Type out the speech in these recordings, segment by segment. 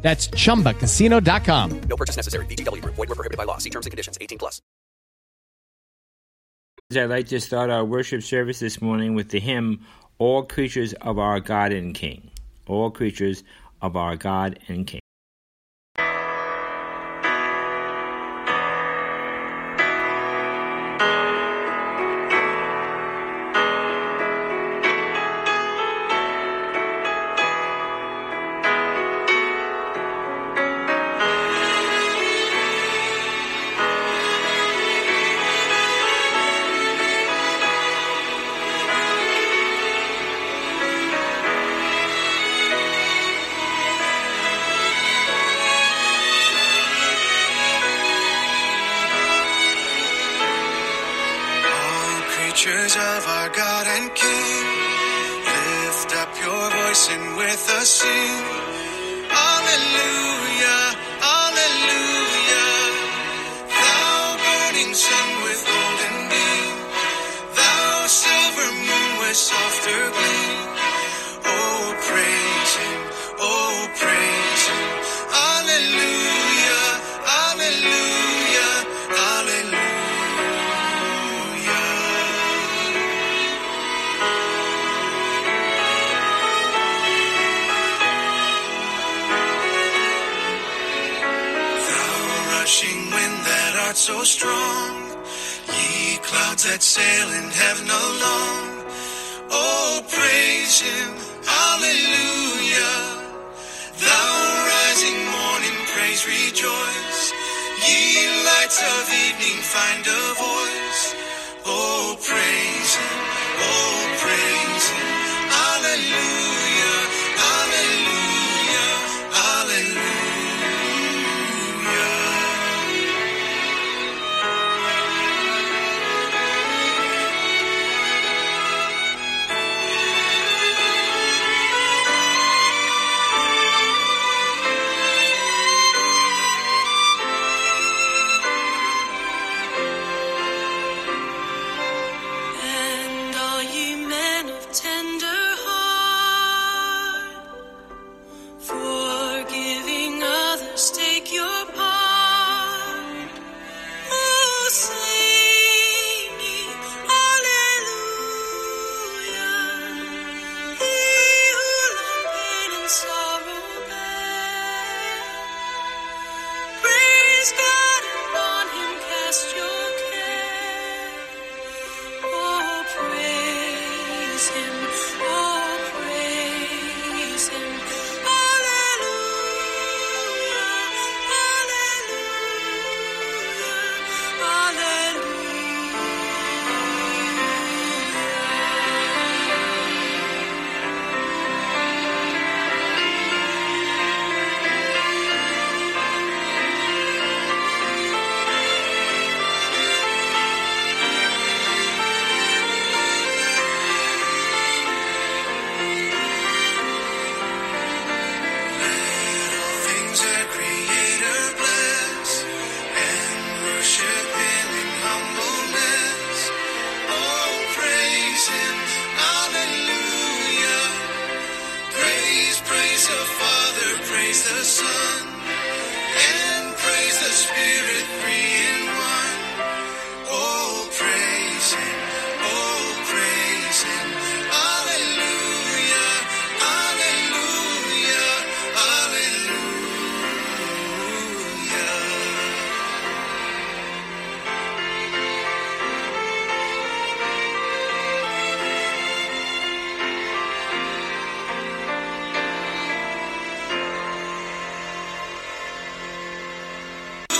That's chumbacasino.com. No purchase necessary. VGW Group. Void were prohibited by law. See terms and conditions. 18 plus. I'd like to start our worship service this morning with the hymn, All Creatures of Our God and King. All Creatures of Our God and King. Creatures of our God and King, lift up your voice and with us sing. Alleluia, alleluia. Thou burning sun with golden beam, thou silver moon with softer gleam. So strong, ye clouds that sail in heaven along. Oh, praise him, hallelujah. Thou rising morning, praise, rejoice. Ye lights of evening, find a voice. Praise Him,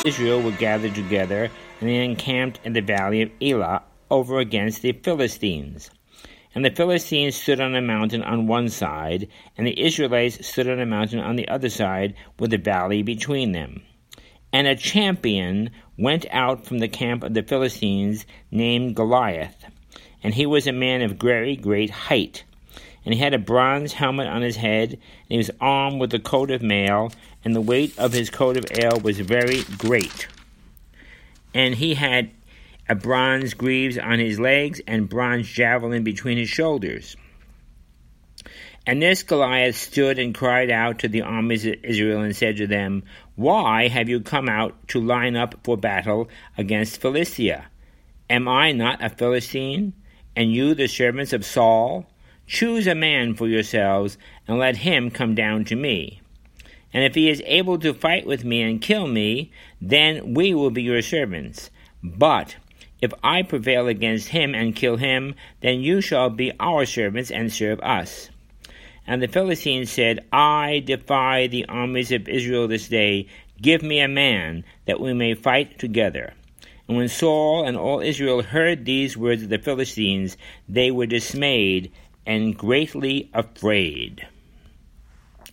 Israel were gathered together, and they encamped in the valley of Elah over against the Philistines. And the Philistines stood on a mountain on one side, and the Israelites stood on a mountain on the other side, with a valley between them. And a champion went out from the camp of the Philistines named Goliath. And he was a man of very great height. And he had a bronze helmet on his head, and he was armed with a coat of mail, and the weight of his coat of ale was very great. And he had a bronze greaves on his legs, and bronze javelin between his shoulders. And this Goliath stood and cried out to the armies of Israel and said to them, Why have you come out to line up for battle against Philistia? Am I not a Philistine, and you the servants of Saul? Choose a man for yourselves, and let him come down to me. And if he is able to fight with me and kill me, then we will be your servants. But if I prevail against him and kill him, then you shall be our servants and serve us. And the Philistines said, I defy the armies of Israel this day. Give me a man, that we may fight together. And when Saul and all Israel heard these words of the Philistines, they were dismayed and greatly afraid.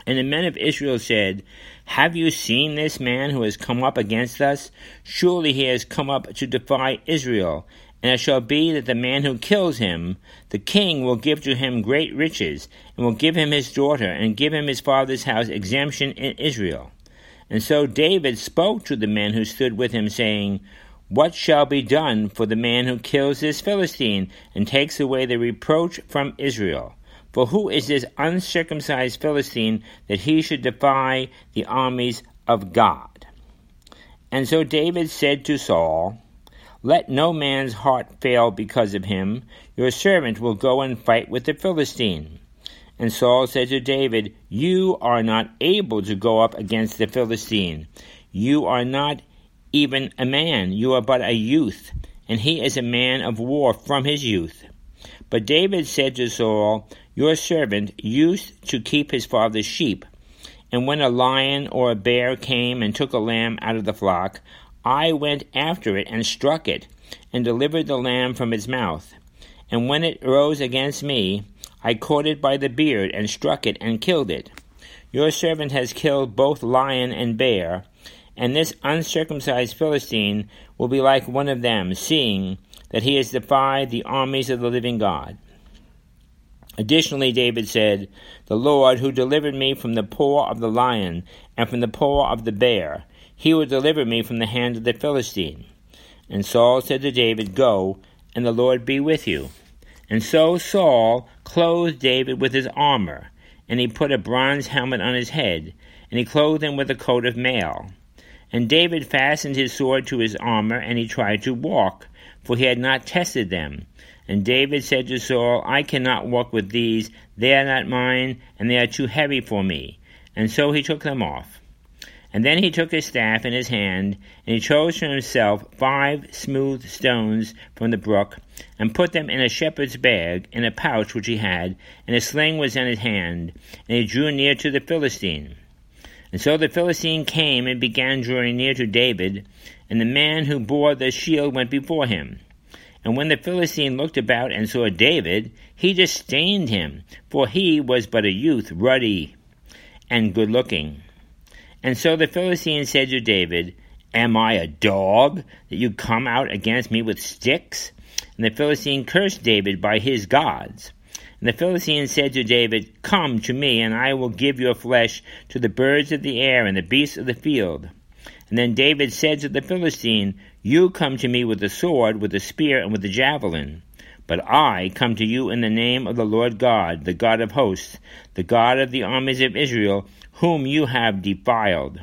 And the men of Israel said, Have you seen this man who has come up against us? Surely he has come up to defy Israel. And it shall be that the man who kills him, the king will give to him great riches, and will give him his daughter, and give him his father's house exemption in Israel. And so David spoke to the men who stood with him, saying, What shall be done for the man who kills this Philistine, and takes away the reproach from Israel? For who is this uncircumcised Philistine that he should defy the armies of God? And so David said to Saul, Let no man's heart fail because of him. Your servant will go and fight with the Philistine. And Saul said to David, You are not able to go up against the Philistine. You are not even a man, you are but a youth, and he is a man of war from his youth. But David said to Saul, Your servant used to keep his father's sheep, and when a lion or a bear came and took a lamb out of the flock, I went after it and struck it, and delivered the lamb from its mouth. And when it rose against me, I caught it by the beard and struck it and killed it. Your servant has killed both lion and bear, and this uncircumcised Philistine will be like one of them, seeing that he has defied the armies of the living God. Additionally, David said, The Lord who delivered me from the paw of the lion and from the paw of the bear, he will deliver me from the hand of the Philistine. And Saul said to David, Go, and the Lord be with you. And so Saul clothed David with his armor, and he put a bronze helmet on his head, and he clothed him with a coat of mail. And David fastened his sword to his armor, and he tried to walk, for he had not tested them. And David said to Saul, I cannot walk with these, they are not mine, and they are too heavy for me. And so he took them off. And then he took his staff in his hand, and he chose for himself five smooth stones from the brook, and put them in a shepherd's bag, in a pouch which he had, and a sling was in his hand, and he drew near to the Philistine. And so the Philistine came and began drawing near to David, and the man who bore the shield went before him. And when the Philistine looked about and saw David, he disdained him, for he was but a youth, ruddy and good looking. And so the Philistine said to David, Am I a dog that you come out against me with sticks? And the Philistine cursed David by his gods. And the Philistine said to David, Come to me, and I will give your flesh to the birds of the air and the beasts of the field. And then David said to the Philistine, You come to me with the sword, with the spear, and with the javelin. But I come to you in the name of the Lord God, the God of hosts, the God of the armies of Israel, whom you have defiled.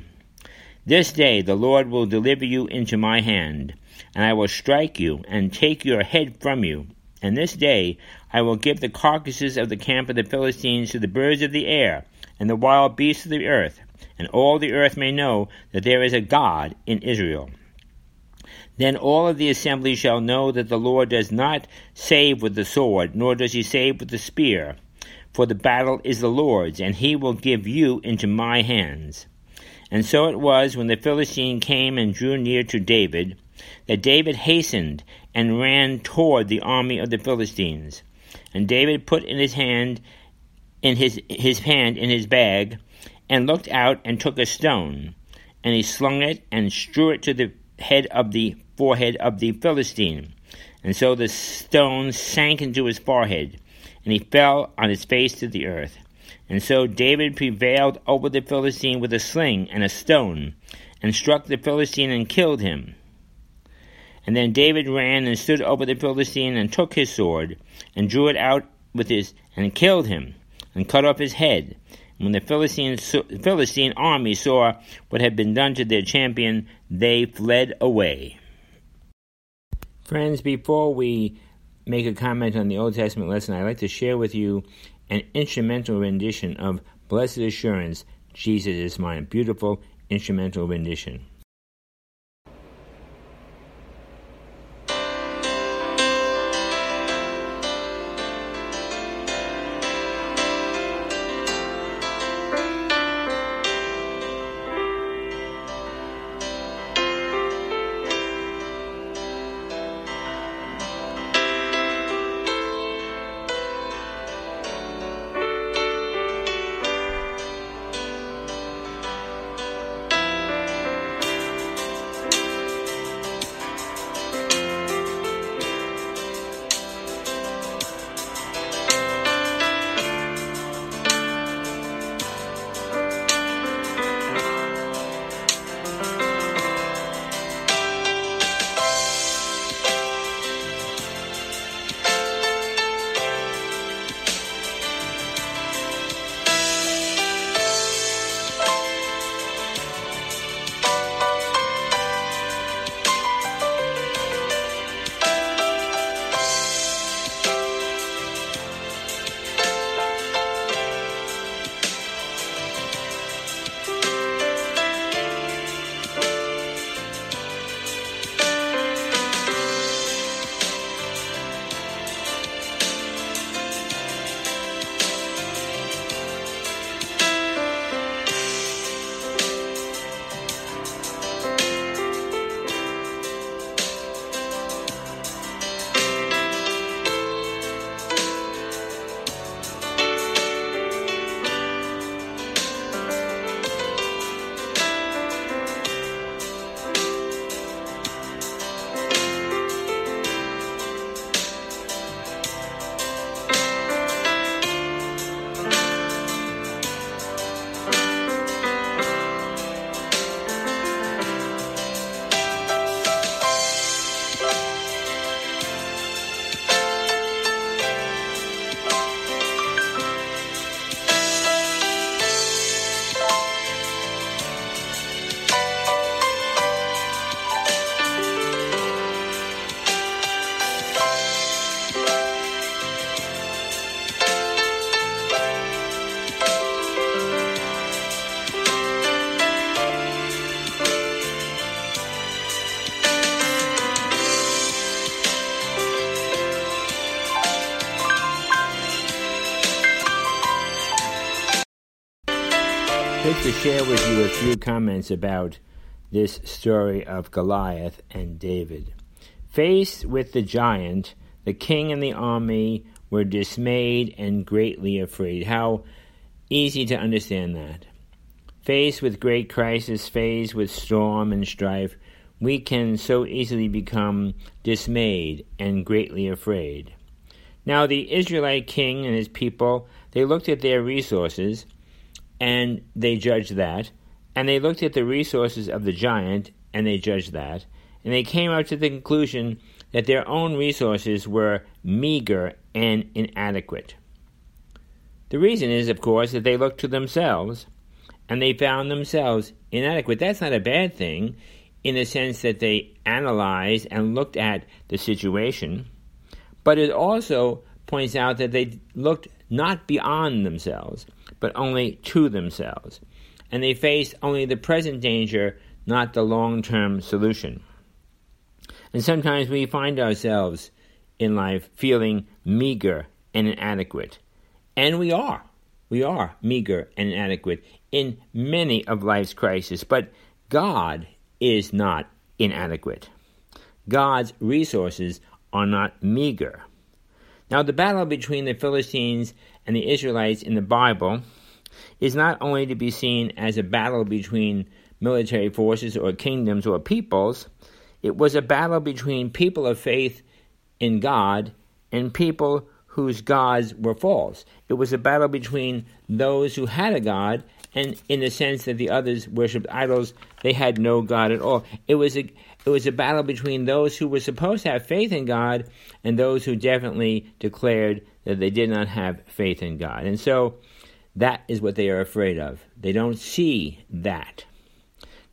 This day the Lord will deliver you into my hand, and I will strike you, and take your head from you. And this day I will give the carcasses of the camp of the Philistines to the birds of the air, and the wild beasts of the earth, and all the earth may know that there is a God in Israel. Then all of the assembly shall know that the Lord does not save with the sword, nor does he save with the spear. For the battle is the Lord's, and he will give you into my hands. And so it was when the Philistine came and drew near to David, that David hastened and ran toward the army of the Philistines. And David put in his hand in his his hand in his bag, and looked out and took a stone, and he slung it and strew it to the head of the forehead of the Philistine. And so the stone sank into his forehead, and he fell on his face to the earth. And so David prevailed over the Philistine with a sling and a stone, and struck the Philistine and killed him. And then David ran and stood over the Philistine and took his sword, and drew it out with his, and killed him, and cut off his head. And when the Philistine, Philistine army saw what had been done to their champion, they fled away. Friends, before we make a comment on the Old Testament lesson, I'd like to share with you an instrumental rendition of Blessed Assurance, Jesus is Mine. Beautiful instrumental rendition. Like to share with you a few comments about this story of Goliath and David. Faced with the giant, the king and the army were dismayed and greatly afraid. How easy to understand that. Faced with great crisis, faced with storm and strife, we can so easily become dismayed and greatly afraid. Now, the Israelite king and his people, they looked at their resources and they judged that. And they looked at the resources of the giant and they judged that. And they came out to the conclusion that their own resources were meager and inadequate. The reason is, of course, that they looked to themselves and they found themselves inadequate. That's not a bad thing in the sense that they analyzed and looked at the situation, but it also points out that they looked not beyond themselves, but only to themselves. And they face only the present danger, not the long term solution. And sometimes we find ourselves in life feeling meager and inadequate. And we are. We are meager and inadequate in many of life's crises. But God is not inadequate. God's resources are not meager. Now, the battle between the Philistines and the Israelites in the Bible is not only to be seen as a battle between military forces or kingdoms or peoples. It was a battle between people of faith in God and people whose gods were false. It was a battle between those who had a God and in the sense that the others worshipped idols, they had no God at all. It was a it was a battle between those who were supposed to have faith in God and those who definitely declared that they did not have faith in God. And so that is what they are afraid of. They don't see that.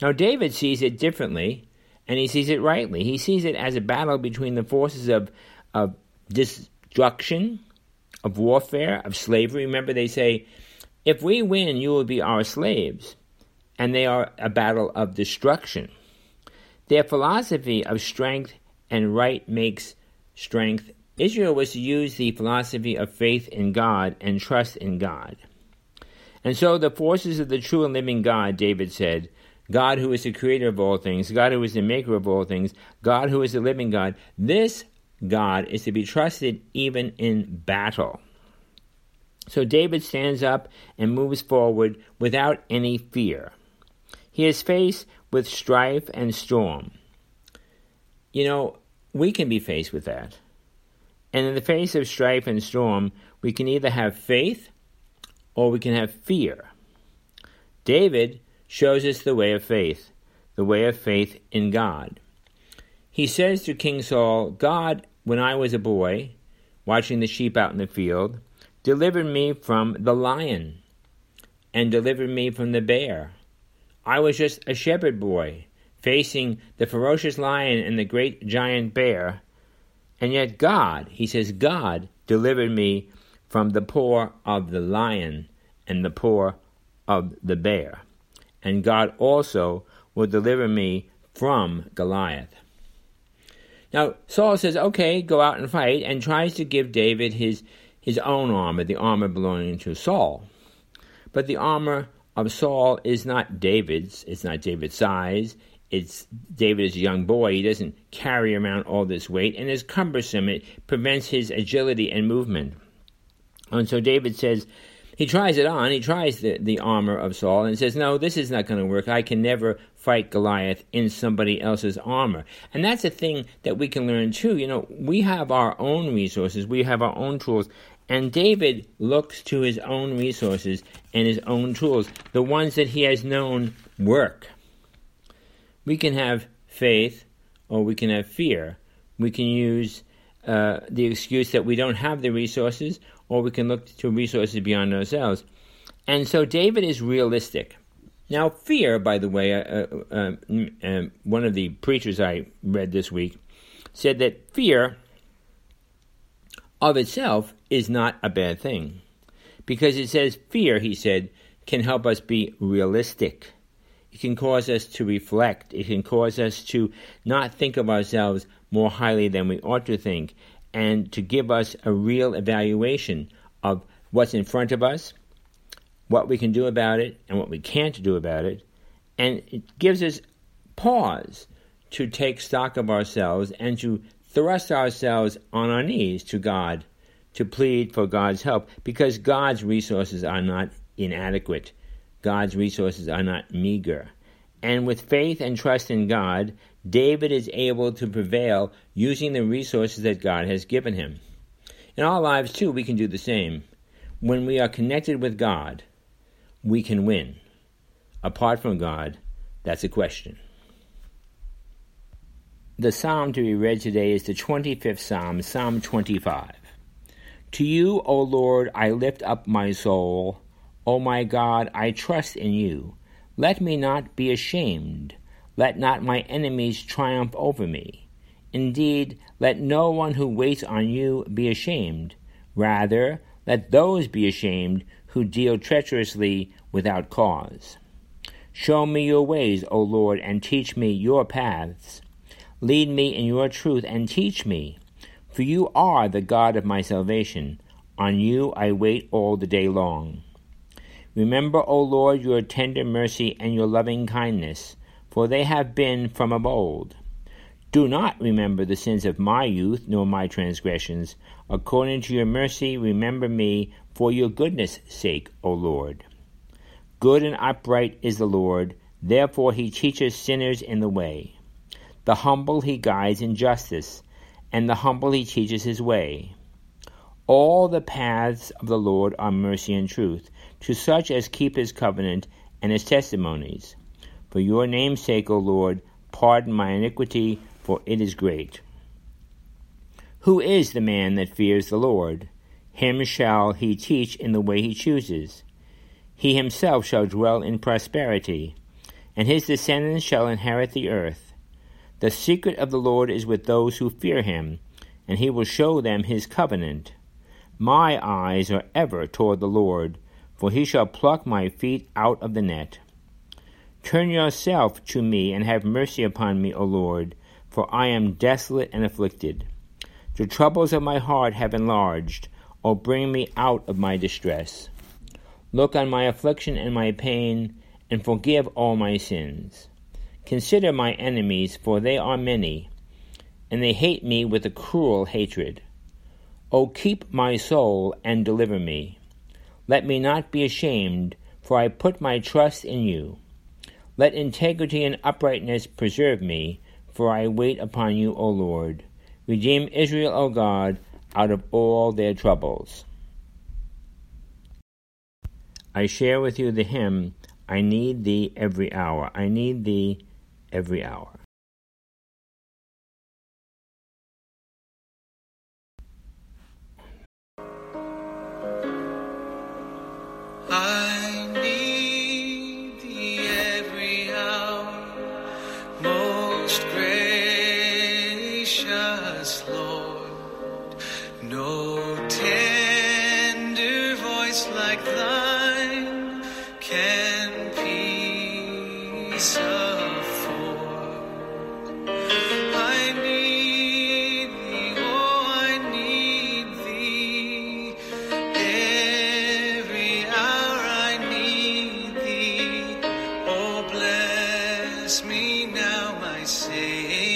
Now David sees it differently and he sees it rightly. He sees it as a battle between the forces of of destruction, of warfare, of slavery. Remember, they say, if we win, you will be our slaves. And they are a battle of destruction. Their philosophy of strength and right makes strength. Israel was to use the philosophy of faith in God and trust in God. And so the forces of the true and living God, David said, God who is the creator of all things, God who is the maker of all things, God who is the living God, this God is to be trusted even in battle. So David stands up and moves forward without any fear. He is faced with strife and storm. You know, we can be faced with that. And in the face of strife and storm, we can either have faith or we can have fear. David shows us the way of faith, the way of faith in God. He says to King Saul, God when I was a boy, watching the sheep out in the field, delivered me from the lion and delivered me from the bear. I was just a shepherd boy, facing the ferocious lion and the great giant bear. And yet, God, he says, God delivered me from the paw of the lion and the paw of the bear. And God also will deliver me from Goliath. Now, Saul says, okay, go out and fight, and tries to give David his, his own armor, the armor belonging to Saul. But the armor of Saul is not David's, it's not David's size. It's David is a young boy. He doesn't carry around all this weight and is cumbersome. It prevents his agility and movement. And so David says, he tries it on. He tries the, the armor of Saul and says, No, this is not going to work. I can never fight Goliath in somebody else's armor. And that's a thing that we can learn too. You know, we have our own resources, we have our own tools. And David looks to his own resources and his own tools, the ones that he has known work. We can have faith or we can have fear. We can use uh, the excuse that we don't have the resources or we can look to resources beyond ourselves. And so David is realistic. Now, fear, by the way, uh, uh, uh, one of the preachers I read this week said that fear of itself is not a bad thing. Because it says fear, he said, can help us be realistic. It can cause us to reflect. It can cause us to not think of ourselves more highly than we ought to think and to give us a real evaluation of what's in front of us, what we can do about it, and what we can't do about it. And it gives us pause to take stock of ourselves and to thrust ourselves on our knees to God to plead for God's help because God's resources are not inadequate. God's resources are not meager. And with faith and trust in God, David is able to prevail using the resources that God has given him. In our lives, too, we can do the same. When we are connected with God, we can win. Apart from God, that's a question. The psalm to be read today is the 25th Psalm, Psalm 25. To you, O Lord, I lift up my soul. O my God, I trust in you. Let me not be ashamed. Let not my enemies triumph over me. Indeed, let no one who waits on you be ashamed. Rather, let those be ashamed who deal treacherously without cause. Show me your ways, O Lord, and teach me your paths. Lead me in your truth and teach me, for you are the God of my salvation. On you I wait all the day long. Remember, O Lord, your tender mercy and your loving kindness for they have been from of old. Do not remember the sins of my youth, nor my transgressions. According to your mercy, remember me for your goodness' sake, O Lord. Good and upright is the Lord. Therefore he teaches sinners in the way. The humble he guides in justice, and the humble he teaches his way. All the paths of the Lord are mercy and truth to such as keep his covenant and his testimonies. For your name's sake, O Lord, pardon my iniquity, for it is great. Who is the man that fears the Lord? Him shall he teach in the way he chooses. He himself shall dwell in prosperity, and his descendants shall inherit the earth. The secret of the Lord is with those who fear him, and he will show them his covenant. My eyes are ever toward the Lord, for he shall pluck my feet out of the net. Turn yourself to me and have mercy upon me, O Lord, for I am desolate and afflicted. The troubles of my heart have enlarged, O bring me out of my distress. Look on my affliction and my pain, and forgive all my sins. Consider my enemies, for they are many, and they hate me with a cruel hatred. O keep my soul and deliver me. Let me not be ashamed, for I put my trust in you. Let integrity and uprightness preserve me, for I wait upon you, O Lord. Redeem Israel, O God, out of all their troubles. I share with you the hymn, I need thee every hour. I need thee every hour.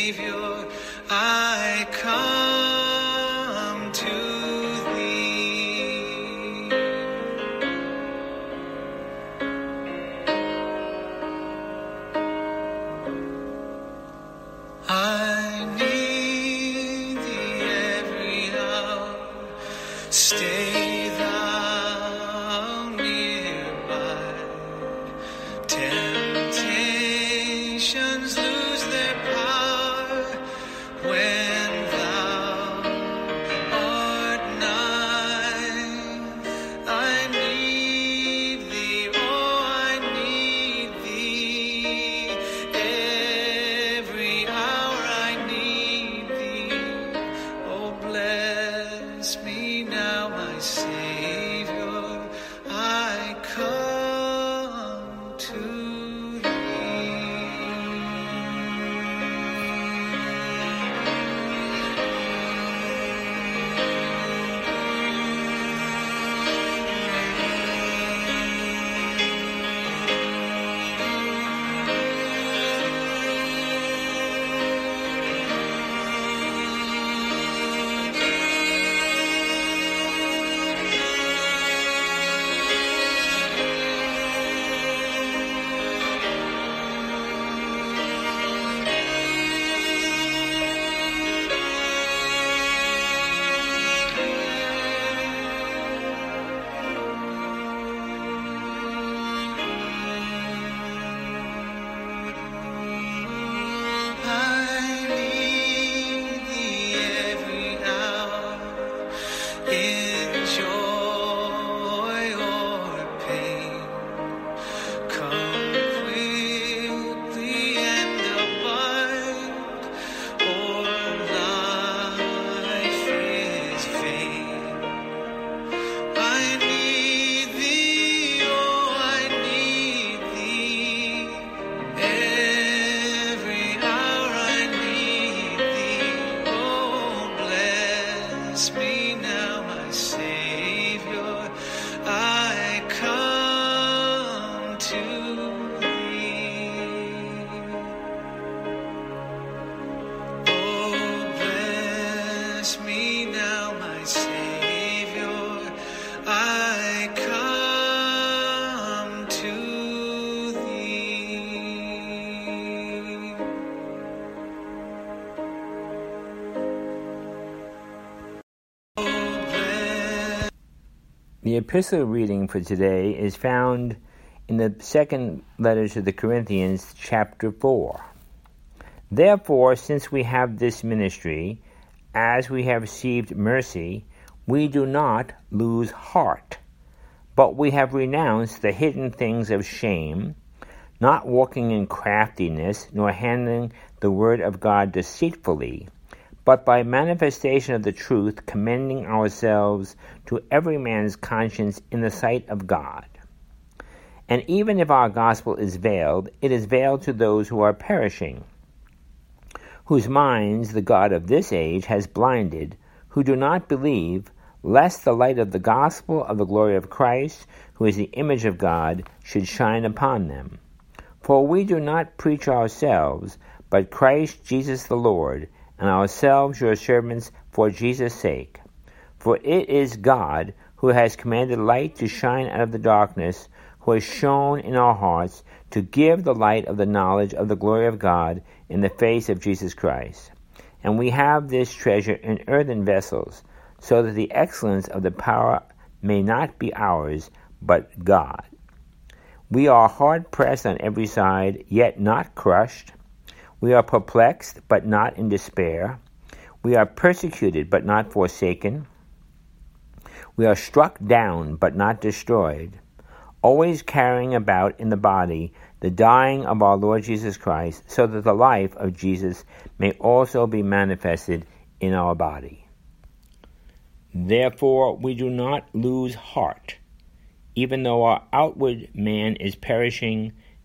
Savior. I come The epistle reading for today is found in the second letter to the Corinthians, chapter 4. Therefore, since we have this ministry, as we have received mercy, we do not lose heart, but we have renounced the hidden things of shame, not walking in craftiness, nor handling the word of God deceitfully but by manifestation of the truth, commending ourselves to every man's conscience in the sight of God. And even if our gospel is veiled, it is veiled to those who are perishing, whose minds the God of this age has blinded, who do not believe, lest the light of the gospel of the glory of Christ, who is the image of God, should shine upon them. For we do not preach ourselves, but Christ Jesus the Lord and ourselves your servants for Jesus' sake. For it is God who has commanded light to shine out of the darkness, who has shone in our hearts to give the light of the knowledge of the glory of God in the face of Jesus Christ. And we have this treasure in earthen vessels, so that the excellence of the power may not be ours, but God. We are hard pressed on every side, yet not crushed we are perplexed, but not in despair. We are persecuted, but not forsaken. We are struck down, but not destroyed. Always carrying about in the body the dying of our Lord Jesus Christ, so that the life of Jesus may also be manifested in our body. Therefore, we do not lose heart. Even though our outward man is perishing,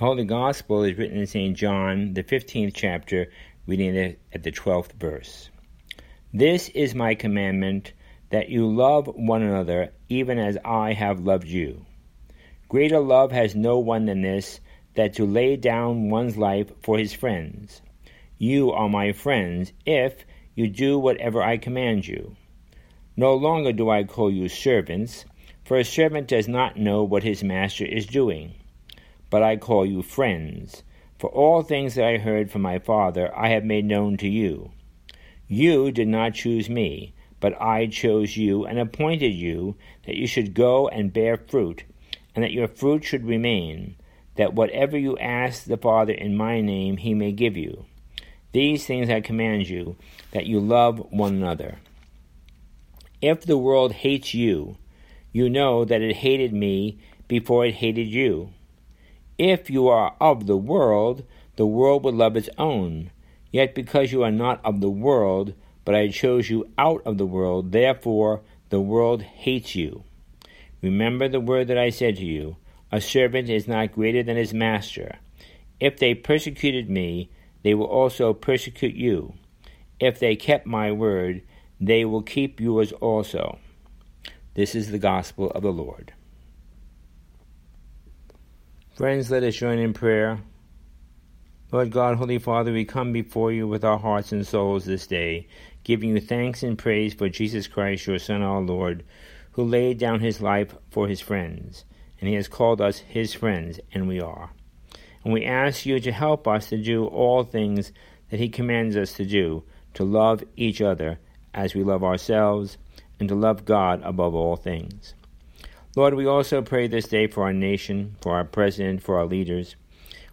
Holy Gospel is written in St. John, the 15th chapter, reading it at the 12th verse. This is my commandment, that you love one another, even as I have loved you. Greater love has no one than this, that to lay down one's life for his friends. You are my friends, if you do whatever I command you. No longer do I call you servants, for a servant does not know what his master is doing but I call you friends. For all things that I heard from my Father I have made known to you. You did not choose me, but I chose you and appointed you that you should go and bear fruit, and that your fruit should remain, that whatever you ask the Father in my name he may give you. These things I command you, that you love one another. If the world hates you, you know that it hated me before it hated you. If you are of the world, the world would love its own. Yet because you are not of the world, but I chose you out of the world, therefore the world hates you. Remember the word that I said to you A servant is not greater than his master. If they persecuted me, they will also persecute you. If they kept my word, they will keep yours also. This is the gospel of the Lord. Friends, let us join in prayer. Lord God, Holy Father, we come before you with our hearts and souls this day, giving you thanks and praise for Jesus Christ, your Son, our Lord, who laid down his life for his friends, and he has called us his friends, and we are. And we ask you to help us to do all things that he commands us to do, to love each other as we love ourselves, and to love God above all things. Lord, we also pray this day for our nation, for our president, for our leaders.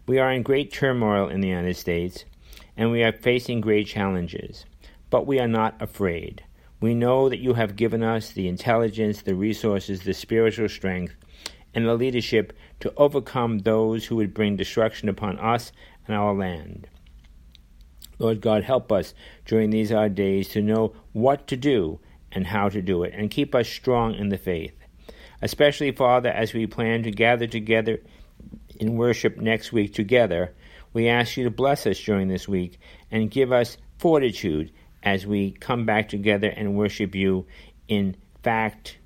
We are in great turmoil in the United States, and we are facing great challenges. But we are not afraid. We know that you have given us the intelligence, the resources, the spiritual strength, and the leadership to overcome those who would bring destruction upon us and our land. Lord God, help us during these our days to know what to do and how to do it, and keep us strong in the faith especially, Father, as we plan to gather together in worship next week together. We ask you to bless us during this week and give us fortitude as we come back together and worship you in fact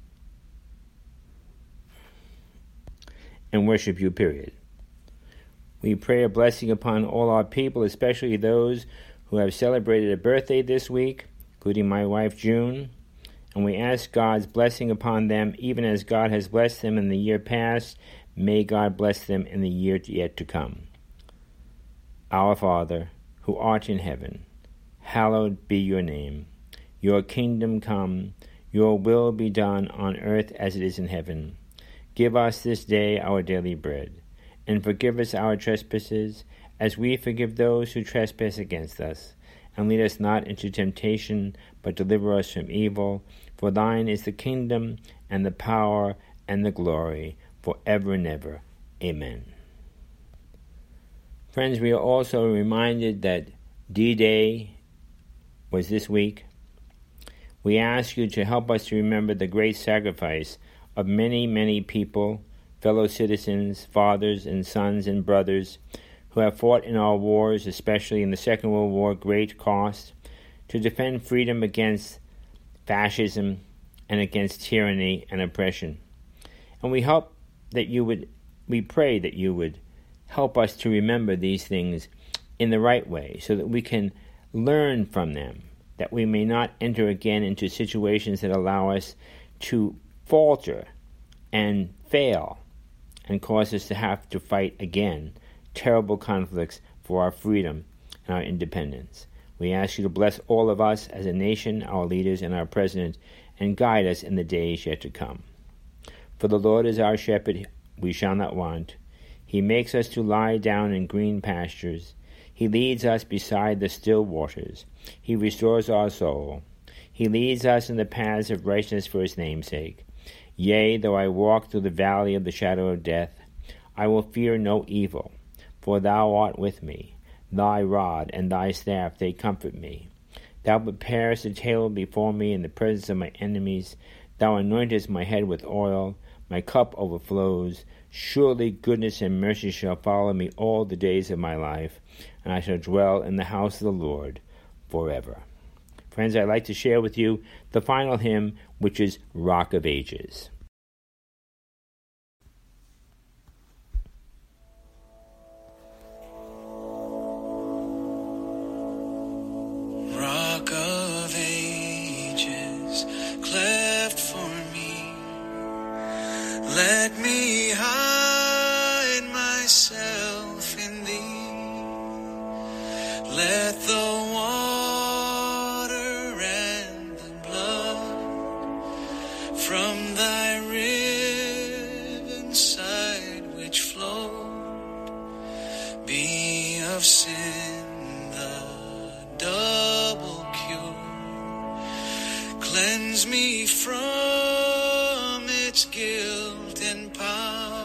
and worship you, period. We pray a blessing upon all our people, especially those who have celebrated a birthday this week, including my wife June. And we ask God's blessing upon them, even as God has blessed them in the year past. May God bless them in the year yet to come. Our Father, who art in heaven, hallowed be your name. Your kingdom come, your will be done on earth as it is in heaven. Give us this day our daily bread, and forgive us our trespasses, as we forgive those who trespass against us. And lead us not into temptation, but deliver us from evil. For thine is the kingdom, and the power, and the glory, for ever and ever. Amen. Friends, we are also reminded that D Day was this week. We ask you to help us to remember the great sacrifice of many, many people, fellow citizens, fathers and sons and brothers who have fought in our wars, especially in the Second World War, great cost, to defend freedom against fascism and against tyranny and oppression. And we hope that you would, we pray that you would help us to remember these things in the right way so that we can learn from them, that we may not enter again into situations that allow us to falter and fail and cause us to have to fight again terrible conflicts for our freedom and our independence. We ask you to bless all of us as a nation, our leaders, and our president, and guide us in the days yet to come. For the Lord is our shepherd, we shall not want. He makes us to lie down in green pastures. He leads us beside the still waters. He restores our soul. He leads us in the paths of righteousness for his name's sake. Yea, though I walk through the valley of the shadow of death, I will fear no evil, for thou art with me. Thy rod and thy staff, they comfort me. Thou preparest a table before me in the presence of my enemies. Thou anointest my head with oil. My cup overflows. Surely goodness and mercy shall follow me all the days of my life, and I shall dwell in the house of the Lord forever. Friends, I'd like to share with you the final hymn, which is Rock of Ages. Guilt and power.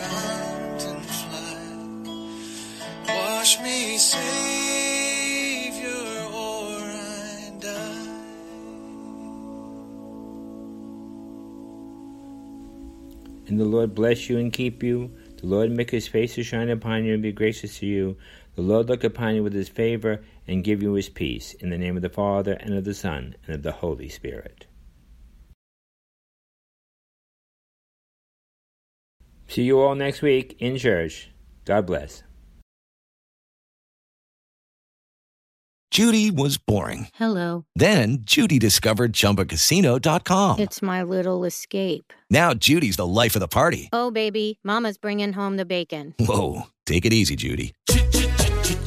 Fly. Wash me, Savior, or I die. And the Lord bless you and keep you. The Lord make his face to shine upon you and be gracious to you. The Lord look upon you with his favor and give you his peace. In the name of the Father, and of the Son, and of the Holy Spirit. See you all next week in church. God bless. Judy was boring. Hello. Then Judy discovered ChumbaCasino.com. It's my little escape. Now Judy's the life of the party. Oh, baby, Mama's bringing home the bacon. Whoa, take it easy, Judy.